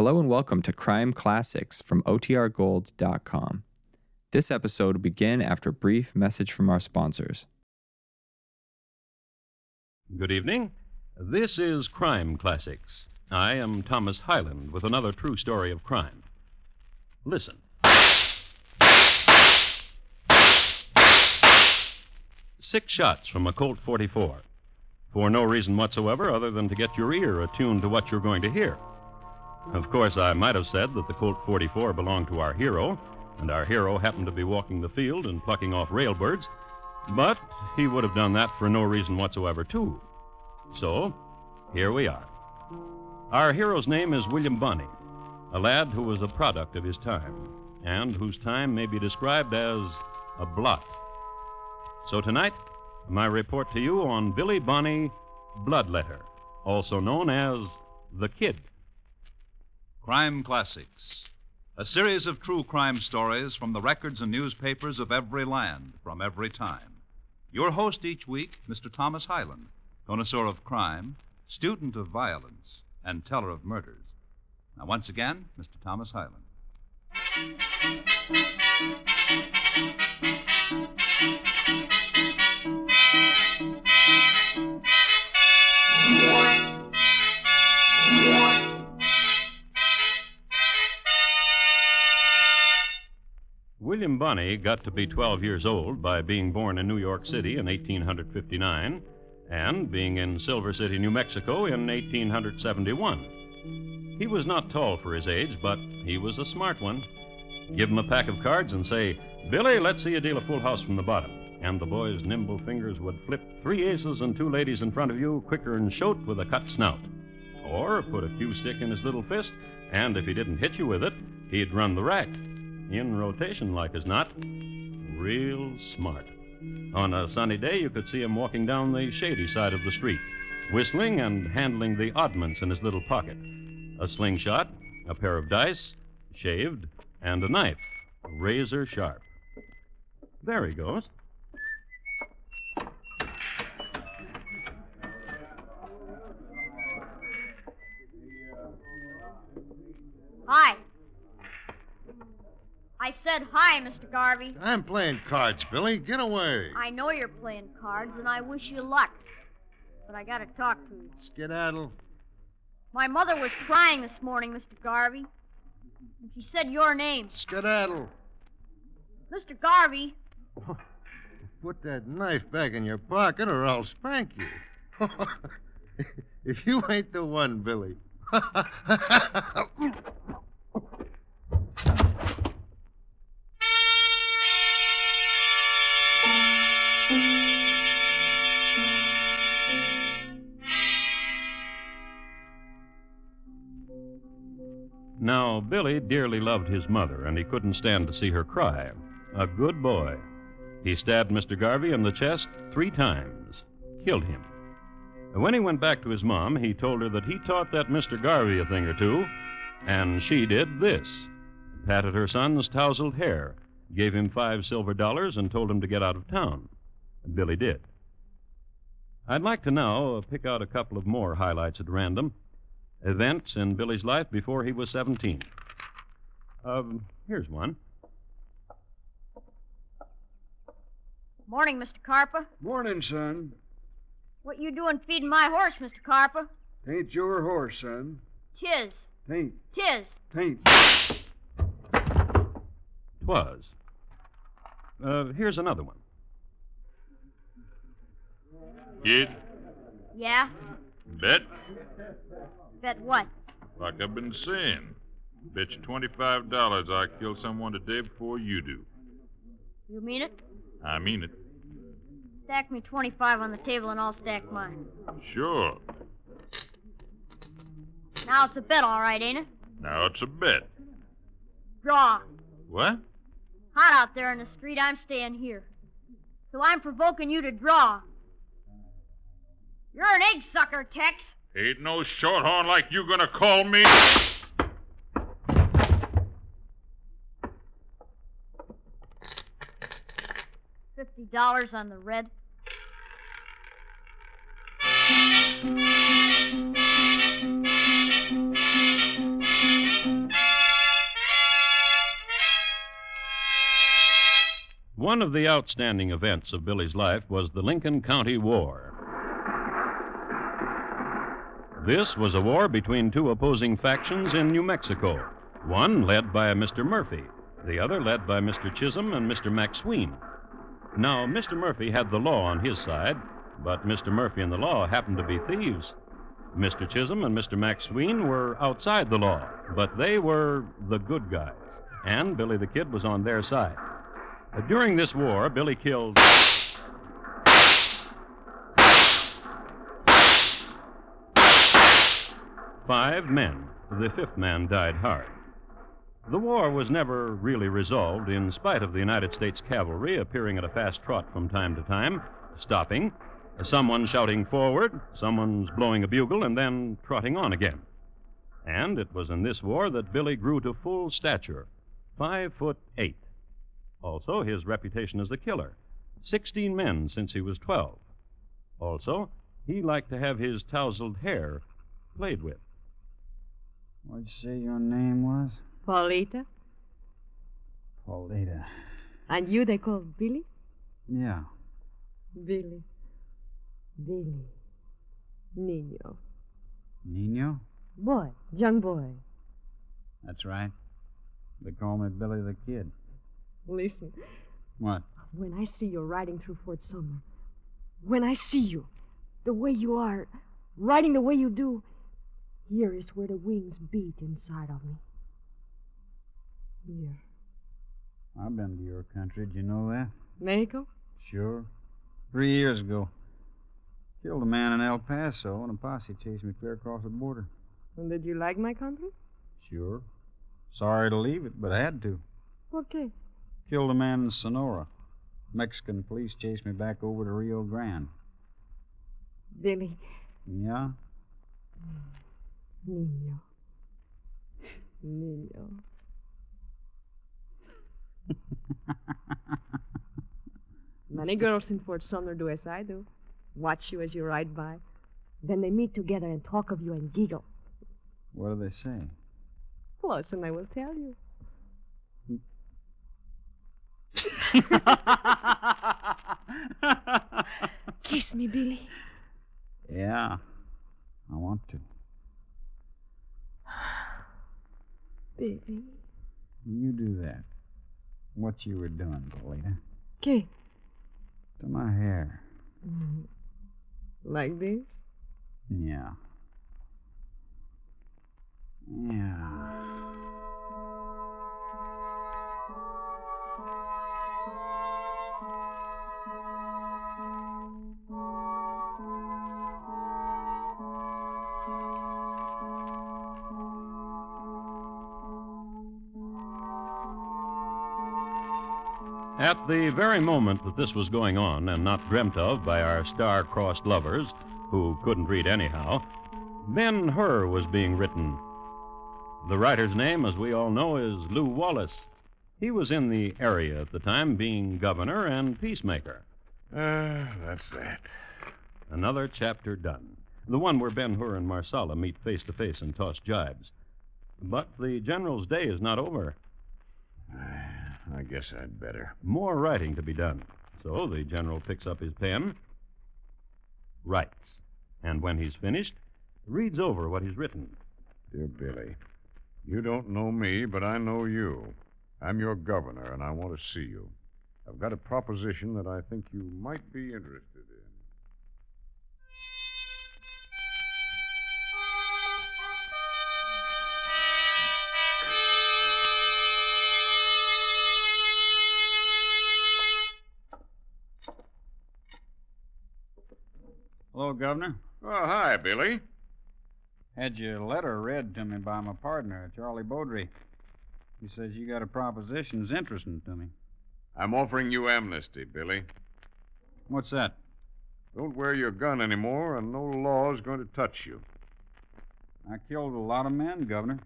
Hello and welcome to Crime Classics from OTRGold.com. This episode will begin after a brief message from our sponsors. Good evening. This is Crime Classics. I am Thomas Hyland with another true story of crime. Listen. Six shots from a Colt 44. For no reason whatsoever other than to get your ear attuned to what you're going to hear. Of course, I might have said that the Colt 44 belonged to our hero, and our hero happened to be walking the field and plucking off railbirds, but he would have done that for no reason whatsoever, too. So, here we are. Our hero's name is William Bonney, a lad who was a product of his time, and whose time may be described as a blot. So tonight, my report to you on Billy Bonney, Bloodletter, also known as The Kid. Crime Classics, a series of true crime stories from the records and newspapers of every land, from every time. Your host each week, Mr. Thomas Hyland, connoisseur of crime, student of violence, and teller of murders. Now, once again, Mr. Thomas Hyland. William Bonney got to be 12 years old by being born in New York City in 1859 and being in Silver City, New Mexico in 1871. He was not tall for his age, but he was a smart one. Give him a pack of cards and say, Billy, let's see you deal a full house from the bottom. And the boy's nimble fingers would flip three aces and two ladies in front of you quicker'n shote with a cut snout. Or put a cue stick in his little fist, and if he didn't hit you with it, he'd run the rack. In rotation, like as not. Real smart. On a sunny day, you could see him walking down the shady side of the street, whistling and handling the oddments in his little pocket a slingshot, a pair of dice, shaved, and a knife, razor sharp. There he goes. Said hi, Mr. Garvey. I'm playing cards, Billy. Get away. I know you're playing cards, and I wish you luck. But I gotta talk to you. Skedaddle. My mother was crying this morning, Mr. Garvey. And she said your name. Skedaddle. Mr. Garvey, Put that knife back in your pocket or I'll spank you. if you ain't the one, Billy. Now, Billy dearly loved his mother, and he couldn't stand to see her cry. A good boy. He stabbed Mr. Garvey in the chest three times, killed him. When he went back to his mom, he told her that he taught that Mr. Garvey a thing or two, and she did this patted her son's tousled hair, gave him five silver dollars, and told him to get out of town. Billy did. I'd like to now pick out a couple of more highlights at random events in Billy's life before he was 17. Um, here's one. morning, Mr. Carpa. Morning, son. What you doing feeding my horse, Mr. Carpa? Tain't your horse, son. Tis. Tain't. Tis. Tain't. Twas. Uh, here's another one. Kid, Yeah? bet Bet what? like I've been saying. Bet you twenty-five dollars I kill someone today before you do. You mean it? I mean it. Stack me 25 on the table and I'll stack mine. Sure. Now it's a bet, all right, ain't it? Now it's a bet. Draw. What? Hot out there in the street, I'm staying here. So I'm provoking you to draw. You're an egg sucker, Tex. Ain't no shorthorn like you gonna call me. Fifty dollars on the red. One of the outstanding events of Billy's life was the Lincoln County War. This was a war between two opposing factions in New Mexico, one led by Mr. Murphy, the other led by Mr. Chisum and Mr. McSween. Now, Mr. Murphy had the law on his side, but Mr. Murphy and the law happened to be thieves. Mr. Chisum and Mr. McSween were outside the law, but they were the good guys, and Billy the Kid was on their side. During this war, Billy killed. Five men. The fifth man died hard. The war was never really resolved, in spite of the United States cavalry appearing at a fast trot from time to time, stopping, someone shouting forward, someone's blowing a bugle, and then trotting on again. And it was in this war that Billy grew to full stature, five foot eight. Also, his reputation as a killer, sixteen men since he was twelve. Also, he liked to have his tousled hair played with. What'd you say your name was? Paulita? Paulita. And you they call Billy? Yeah. Billy. Billy. Nino. Nino? Boy. Young boy. That's right. They call me Billy the Kid. Listen, What? when I see you riding through Fort Sumner, when I see you, the way you are, riding the way you do, here is where the wings beat inside of me. Here. I've been to your country. Did you know that? Mexico? Sure. Three years ago. Killed a man in El Paso, and a posse chased me clear across the border. And did you like my country? Sure. Sorry to leave it, but I had to. Okay. Killed a man in Sonora. Mexican police chased me back over to Rio Grande. Billy. Yeah? Mm. Nino. Nino. Many girls in Fort Sumner do as I do. Watch you as you ride by. Then they meet together and talk of you and giggle. What do they say? Close, and I will tell you. Kiss me, Billy. Yeah. I want to. Billy. You do that. What you were doing, Paulita. Okay. To my hair. Mm-hmm. Like this? Yeah. Yeah. At the very moment that this was going on, and not dreamt of by our star crossed lovers, who couldn't read anyhow, Ben Hur was being written. The writer's name, as we all know, is Lew Wallace. He was in the area at the time, being governor and peacemaker. Ah, that's that. Another chapter done. The one where Ben Hur and Messala meet face to face and toss jibes. But the general's day is not over. I guess I'd better. More writing to be done. So the general picks up his pen, writes, and when he's finished, reads over what he's written. Dear Billy, you don't know me, but I know you. I'm your governor, and I want to see you. I've got a proposition that I think you might be interested Hello, Governor. Oh, hi, Billy. Had your letter read to me by my partner, Charlie Bowdre. He says you got a proposition that's interesting to me. I'm offering you amnesty, Billy. What's that? Don't wear your gun anymore, and no law is going to touch you. I killed a lot of men, Governor.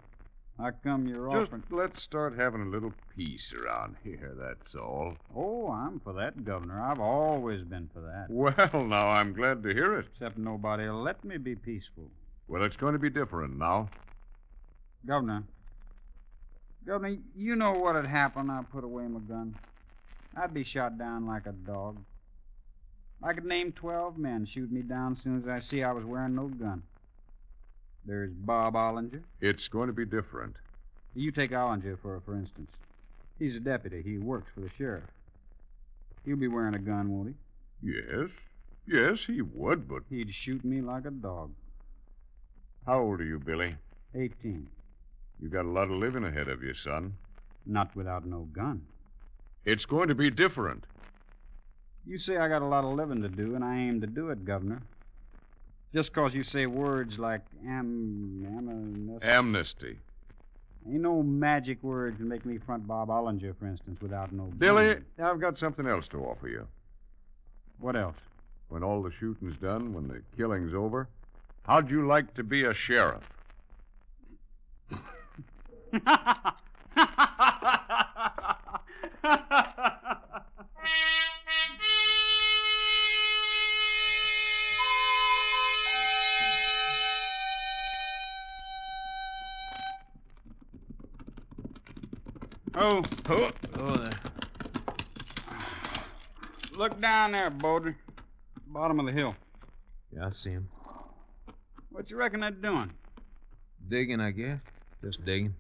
How come you're Just offering? let's start having a little peace around here, that's all. Oh, I'm for that, Governor. I've always been for that. Well, now, I'm glad to hear it. Except nobody'll let me be peaceful. Well, it's going to be different now. Governor. Governor, you know what'd happen I put away my gun. I'd be shot down like a dog. I could name 12 men shoot me down as soon as I see I was wearing no gun. There's Bob Olinger. It's going to be different. You take Olinger, for, for instance. He's a deputy. He works for the sheriff. He'll be wearing a gun, won't he? Yes. Yes, he would, but. He'd shoot me like a dog. How old are you, Billy? 18. You've got a lot of living ahead of you, son. Not without no gun. It's going to be different. You say I got a lot of living to do, and I aim to do it, Governor. Just 'cause you say words like am, am, Amnesty. Ain't no magic words to make me front Bob Olinger, for instance, without no. Billy, gun. I've got something else to offer you. What else? When all the shooting's done, when the killing's over, how'd you like to be a sheriff? Oh, Oh, oh there. Look down there, Bowdre. Bottom of the hill. Yeah, I see him. What you reckon they're doing? Digging, I guess. Just digging.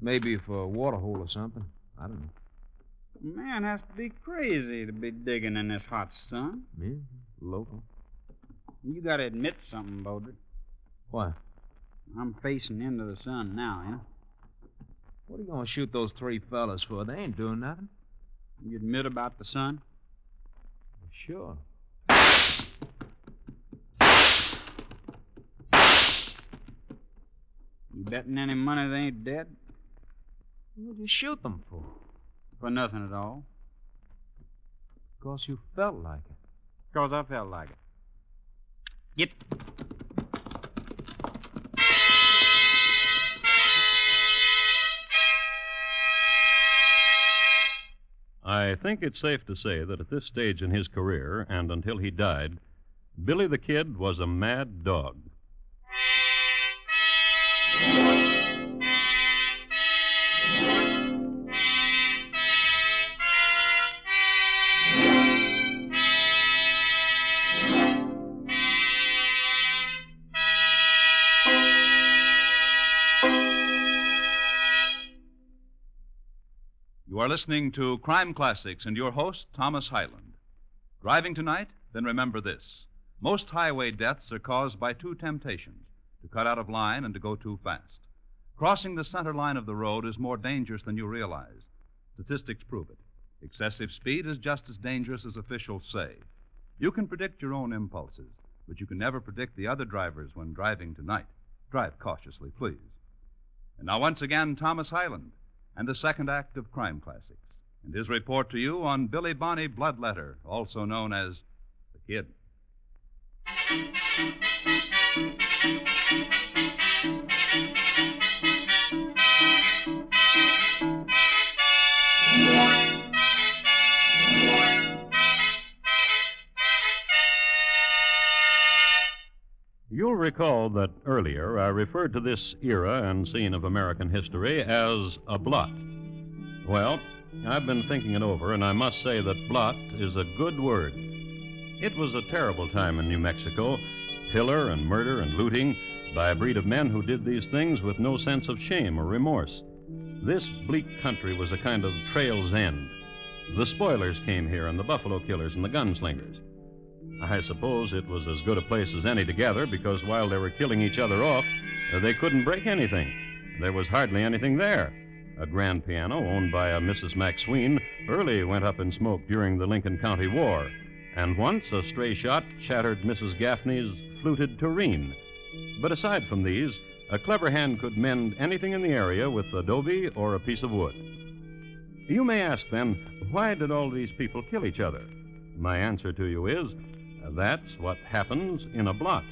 Maybe for a water hole or something. I don't know. A Man has to be crazy to be digging in this hot sun. Me? Local. You gotta admit something, Bowdre. Why? I'm facing into the sun now, you know. What are you going to shoot those three fellas for? They ain't doing nothing. You admit about the sun? Sure. You betting any money they ain't dead? What'd you shoot them for? For nothing at all. Because you felt like it. Because I felt like it. Get. I think it's safe to say that at this stage in his career, and until he died, Billy the Kid was a mad dog. Listening to Crime Classics and your host, Thomas Hyland. Driving tonight? Then remember this. Most highway deaths are caused by two temptations to cut out of line and to go too fast. Crossing the center line of the road is more dangerous than you realize. Statistics prove it. Excessive speed is just as dangerous as officials say. You can predict your own impulses, but you can never predict the other drivers when driving tonight. Drive cautiously, please. And now, once again, Thomas Hyland and the second act of Crime Classics, and his report to you on Billy Bonney Bloodletter, also known as The Kid. Recall that earlier I referred to this era and scene of American history as a blot. Well, I've been thinking it over, and I must say that blot is a good word. It was a terrible time in New Mexico pillar and murder and looting by a breed of men who did these things with no sense of shame or remorse. This bleak country was a kind of trail's end. The spoilers came here, and the buffalo killers and the gunslingers. I suppose it was as good a place as any to gather because while they were killing each other off, they couldn't break anything. There was hardly anything there. A grand piano owned by a Mrs. McSween early went up in smoke during the Lincoln County War, and once a stray shot shattered Mrs. Gaffney's fluted tureen. But aside from these, a clever hand could mend anything in the area with adobe or a piece of wood. You may ask then, why did all these people kill each other? My answer to you is, that's what happens in a blot.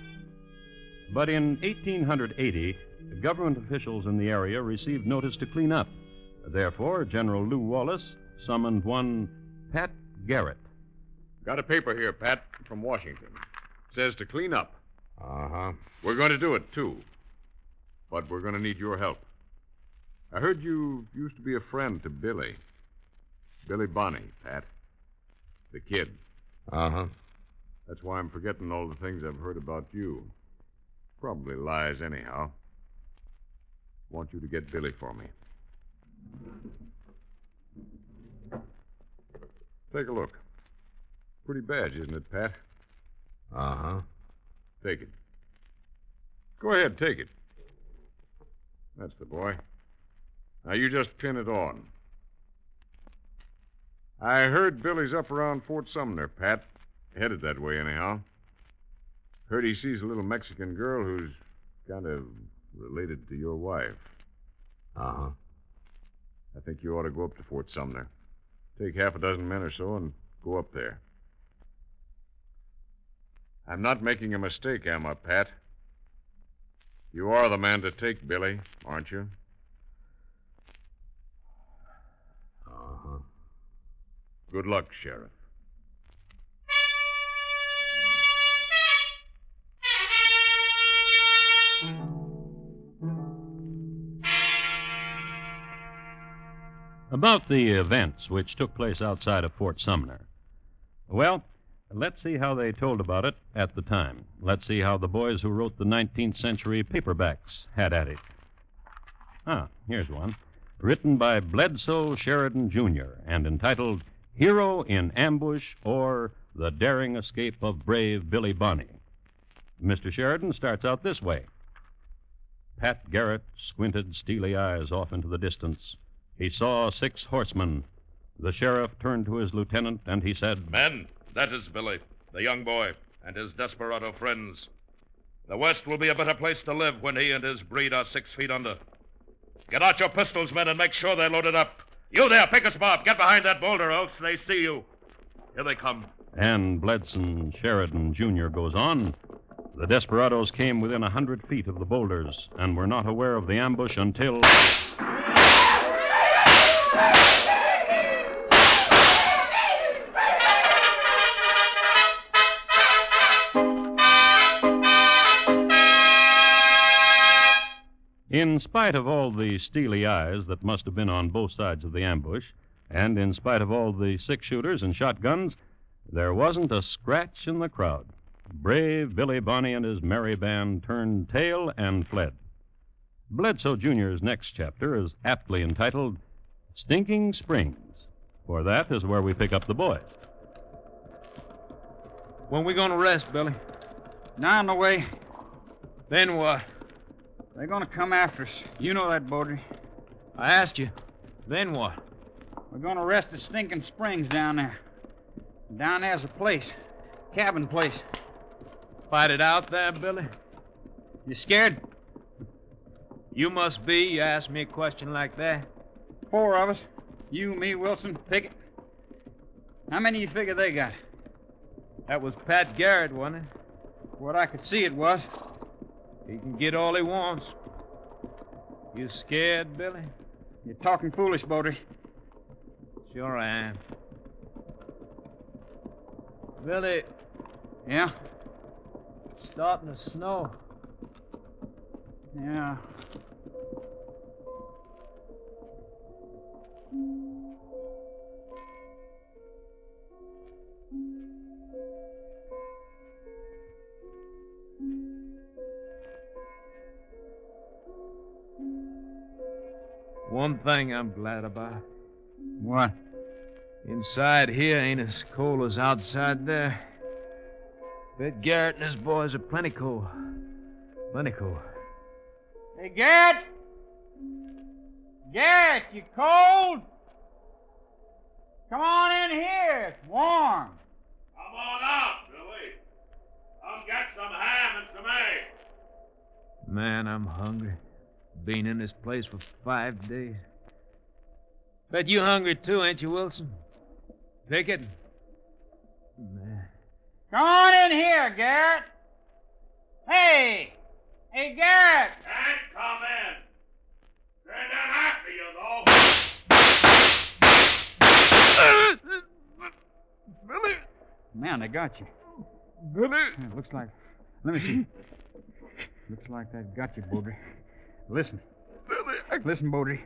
But in 1880, government officials in the area received notice to clean up. Therefore, General Lew Wallace summoned one Pat Garrett. Got a paper here, Pat, from Washington. Says to clean up. Uh huh. We're going to do it, too. But we're going to need your help. I heard you used to be a friend to Billy. Billy Bonney, Pat. The kid. Uh huh. That's why I'm forgetting all the things I've heard about you. Probably lies, anyhow. Want you to get Billy for me. Take a look. Pretty badge, isn't it, Pat? Uh huh. Take it. Go ahead, take it. That's the boy. Now you just pin it on. I heard Billy's up around Fort Sumner, Pat. Headed that way, anyhow. Heard he sees a little Mexican girl who's kind of related to your wife. Uh huh. I think you ought to go up to Fort Sumner. Take half a dozen men or so and go up there. I'm not making a mistake, am I, Pat? You are the man to take, Billy, aren't you? Uh huh. Good luck, Sheriff. About the events which took place outside of Fort Sumner. Well, let's see how they told about it at the time. Let's see how the boys who wrote the 19th century paperbacks had at it. Ah, here's one. Written by Bledsoe Sheridan, Jr., and entitled Hero in Ambush or The Daring Escape of Brave Billy Bonney. Mr. Sheridan starts out this way Pat Garrett squinted steely eyes off into the distance. He saw six horsemen. The sheriff turned to his lieutenant and he said, Men, that is Billy, the young boy, and his desperado friends. The West will be a better place to live when he and his breed are six feet under. Get out your pistols, men, and make sure they're loaded up. You there, Pickus Bob, get behind that boulder, else they see you. Here they come. And Bledsoe Sheridan, Jr. goes on. The desperados came within a hundred feet of the boulders and were not aware of the ambush until. In spite of all the steely eyes that must have been on both sides of the ambush, and in spite of all the six shooters and shotguns, there wasn't a scratch in the crowd. Brave Billy Bonney and his merry band turned tail and fled. Bledsoe Jr.'s next chapter is aptly entitled Stinking Springs, for that is where we pick up the boys. When we gonna rest, Billy? Now on the way. Then what? They're gonna come after us. You know that, Bowdre. I asked you. Then what? We're gonna rest at Stinking Springs down there. Down there's a place. Cabin place. Fight it out there, Billy? You scared? You must be. You ask me a question like that. Four of us. You, me, Wilson, Pickett. How many you figure they got? That was Pat Garrett, wasn't it? What I could see it was. He can get all he wants. You scared, Billy? You're talking foolish, Bowdre. Sure I am. Billy, Yeah? Starting to snow. Yeah. One thing I'm glad about. What? Inside here ain't as cold as outside there. Bet Garrett and his boys are plenty cool. Plenty cool. Hey, Garrett! Garrett, you cold? Come on in here. It's warm. Come on out, Billy. Come get some ham and some eggs. Man, I'm hungry. Been in this place for five days. Bet you hungry too, ain't you, Wilson? Pickett? Man. Come on in here, Garrett. Hey! Hey, Garrett! Can't come in. They're not after you, though. Billy! Man, they got you. Billy! It looks like. Let me see. looks like that got you, Bowdre. Listen. Billy! I... Listen, Bowdre.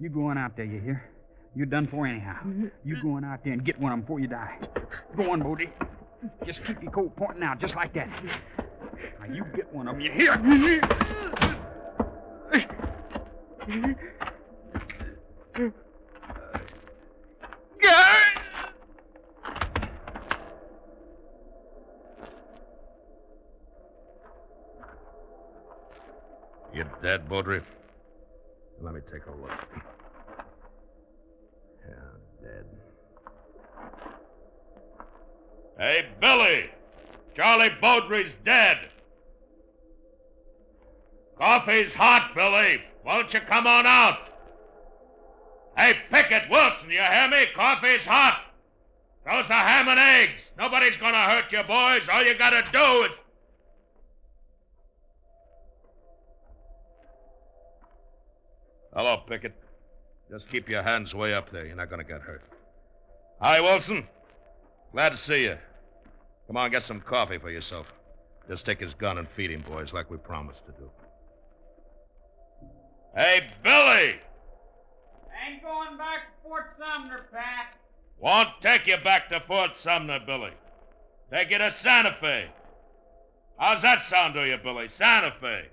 You go on out there, you hear? You're done for anyhow. Mm-hmm. You go on out there and get one of them before you die. Go on, Bodie. Just keep your coat pointing out, just like that. Now you get one of them, you hear? You dead, Bowdre? Let me take a look. Hey, Billy! Charlie Bowdre's dead! Coffee's hot, Billy. Won't you come on out? Hey, Pickett, Wilson, you hear me? Coffee's hot. Those are ham and eggs. Nobody's gonna hurt you, boys. All you gotta do is. Hello, Pickett. Just keep your hands way up there. You're not gonna get hurt. Hi, Wilson. Glad to see you. Come on, get some coffee for yourself. Just take his gun and feed him, boys, like we promised to do. Hey, Billy! Ain't going back to Fort Sumner, Pat. Won't take you back to Fort Sumner, Billy. Take you to Santa Fe. How's that sound to you, Billy? Santa Fe.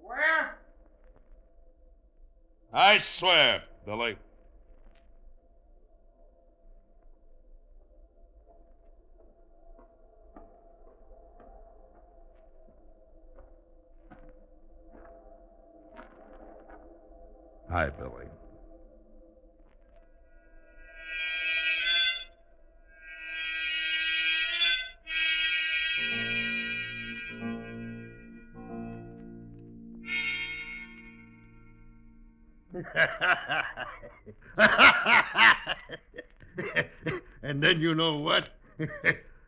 Where? I swear, Billy. Hi, Billy. and then you know what?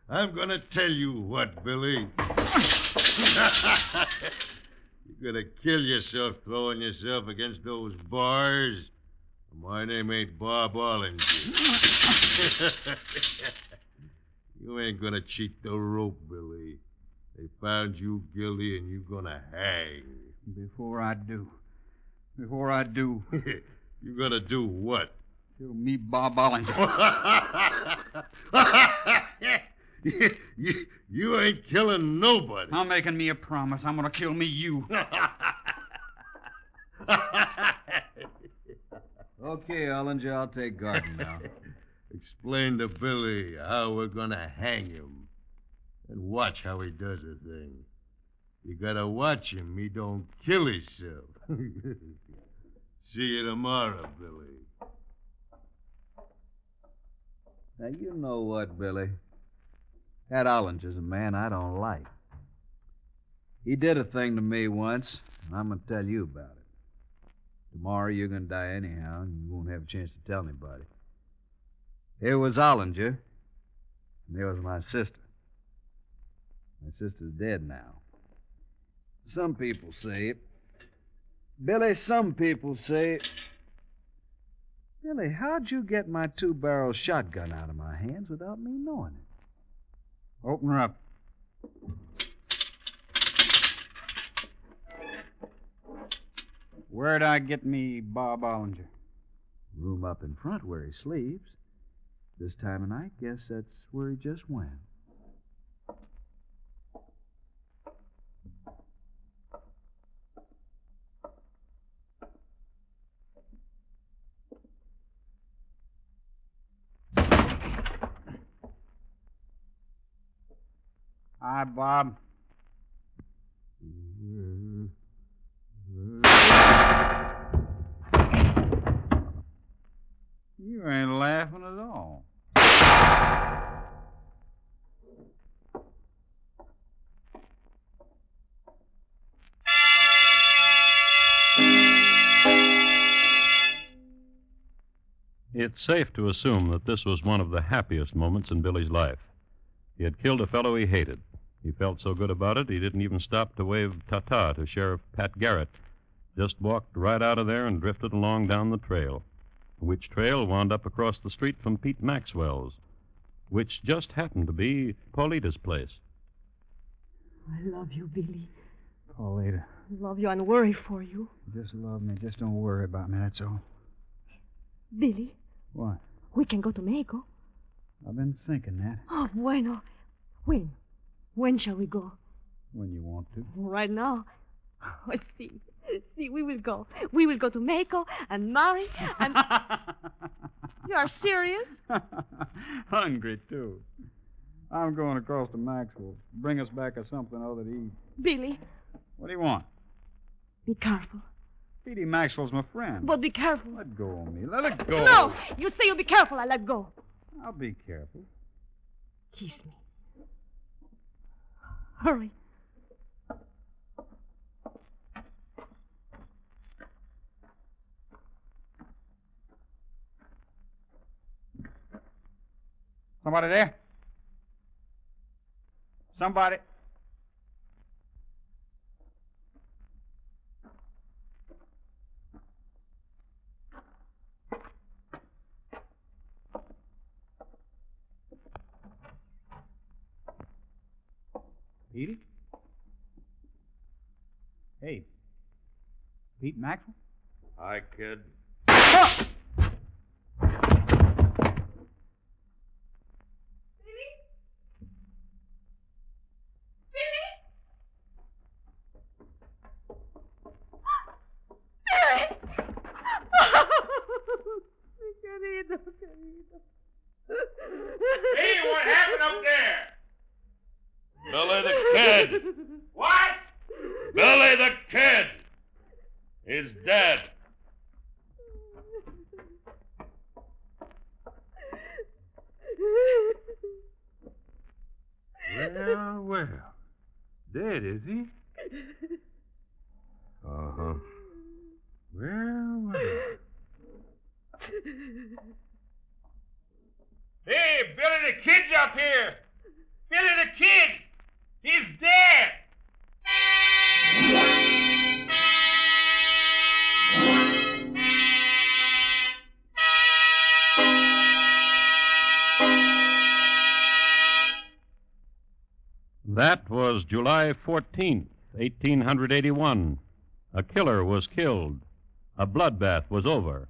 I'm gonna tell you what, Billy. You're gonna kill yourself throwing yourself against those bars. My name ain't Bob Olinger. you ain't gonna cheat the rope, Billy. They found you guilty and you're gonna hang. Before I do. Before I do. you're gonna do what? Kill me, Bob Olinger. you, you, you ain't killing nobody. I'm making me a promise. I'm gonna kill me, you. Okay, Olinger, I'll take Garden now. Explain to Billy how we're gonna hang him. And watch how he does the thing. You gotta watch him. He don't kill himself. See you tomorrow, Billy. Now, you know what, Billy? That Olinger's a man I don't like. He did a thing to me once, and I'm going to tell you about it. Tomorrow you're going to die anyhow, and you won't have a chance to tell anybody. Here was Olinger, and there was my sister. My sister's dead now. Some people say, Billy, some people say, Billy, how'd you get my two barrel shotgun out of my hands without me knowing it? Open her up. Where'd I get me Bob Olinger? Room up in front where he sleeps. This time of night, guess that's where he just went. Hi, Bob. You ain't laughing at all. It's safe to assume that this was one of the happiest moments in Billy's life. He had killed a fellow he hated. He felt so good about it, he didn't even stop to wave ta ta to Sheriff Pat Garrett. Just walked right out of there and drifted along down the trail, which trail wound up across the street from Pete Maxwell's, which just happened to be Paulita's place. I love you, Billy. Paulita, I love you and worry for you. just love me. Just don't worry about me, that's all. Billy, What? we can go to Mexico. I've been thinking that. Oh, bueno. When? When shall we go? When you want to. Right now. Oh, see. See, we will go. We will go to Mexico and marry and. you are serious? Hungry, too. I'm going across to Maxwell. Bring us back a something other to eat. Billy, What do you want? be careful. Petey Maxwell's my friend. But be careful. Let go of me. Let it go. No! You say you'll be careful. I let go. I'll be careful. Kiss me. Hurry. Somebody there? Somebody. Petey? Hey. Pete Maxwell? Hi, kid. Querido, That was July 14th, 1881. A killer was killed. A bloodbath was over.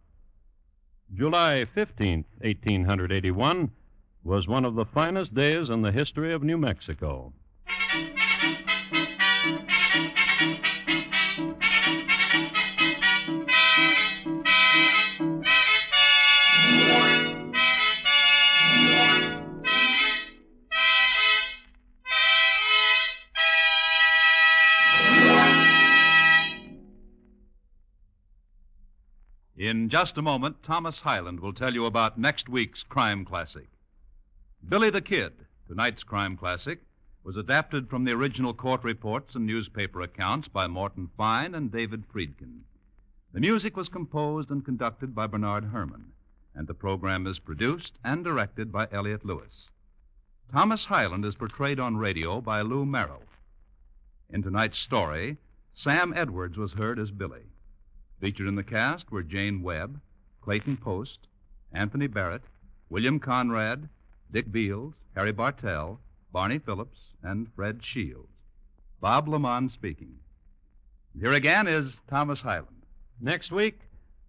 July 15th, 1881, was one of the finest days in the history of New Mexico. Just a moment, Thomas Hyland will tell you about next week's crime classic. Billy the Kid, tonight's crime classic, was adapted from the original court reports and newspaper accounts by Morton Fine and David Friedkin. The music was composed and conducted by Bernard Herrmann, and the program is produced and directed by Elliott Lewis. Thomas Hyland is portrayed on radio by Lou Merrill. In tonight's story, Sam Edwards was heard as Billy. Featured in the cast were Jane Webb, Clayton Post, Anthony Barrett, William Conrad, Dick Beals, Harry Bartell, Barney Phillips, and Fred Shields. Bob Lamont speaking. Here again is Thomas Hyland. Next week,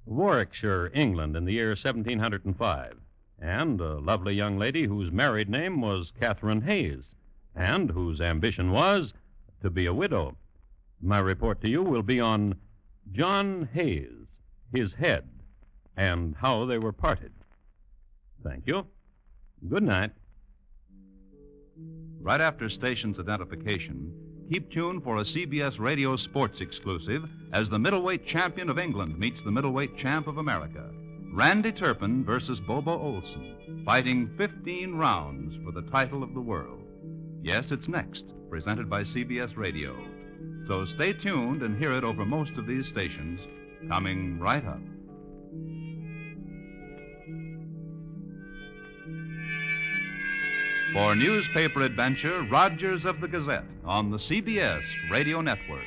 Warwickshire, England, in the year 1705, and a lovely young lady whose married name was Catherine Hayes, and whose ambition was to be a widow. My report to you will be on John Hayes, his head, and how they were parted. Thank you. Good night. Right after station's identification, keep tuned for a CBS Radio Sports exclusive as the middleweight champion of England meets the middleweight champ of America. Randy Turpin versus Bobo Olson, fighting 15 rounds for the title of the world. Yes, it's next, presented by CBS Radio. So stay tuned and hear it over most of these stations, coming right up. For newspaper adventure, Rogers of the Gazette on the CBS Radio Network.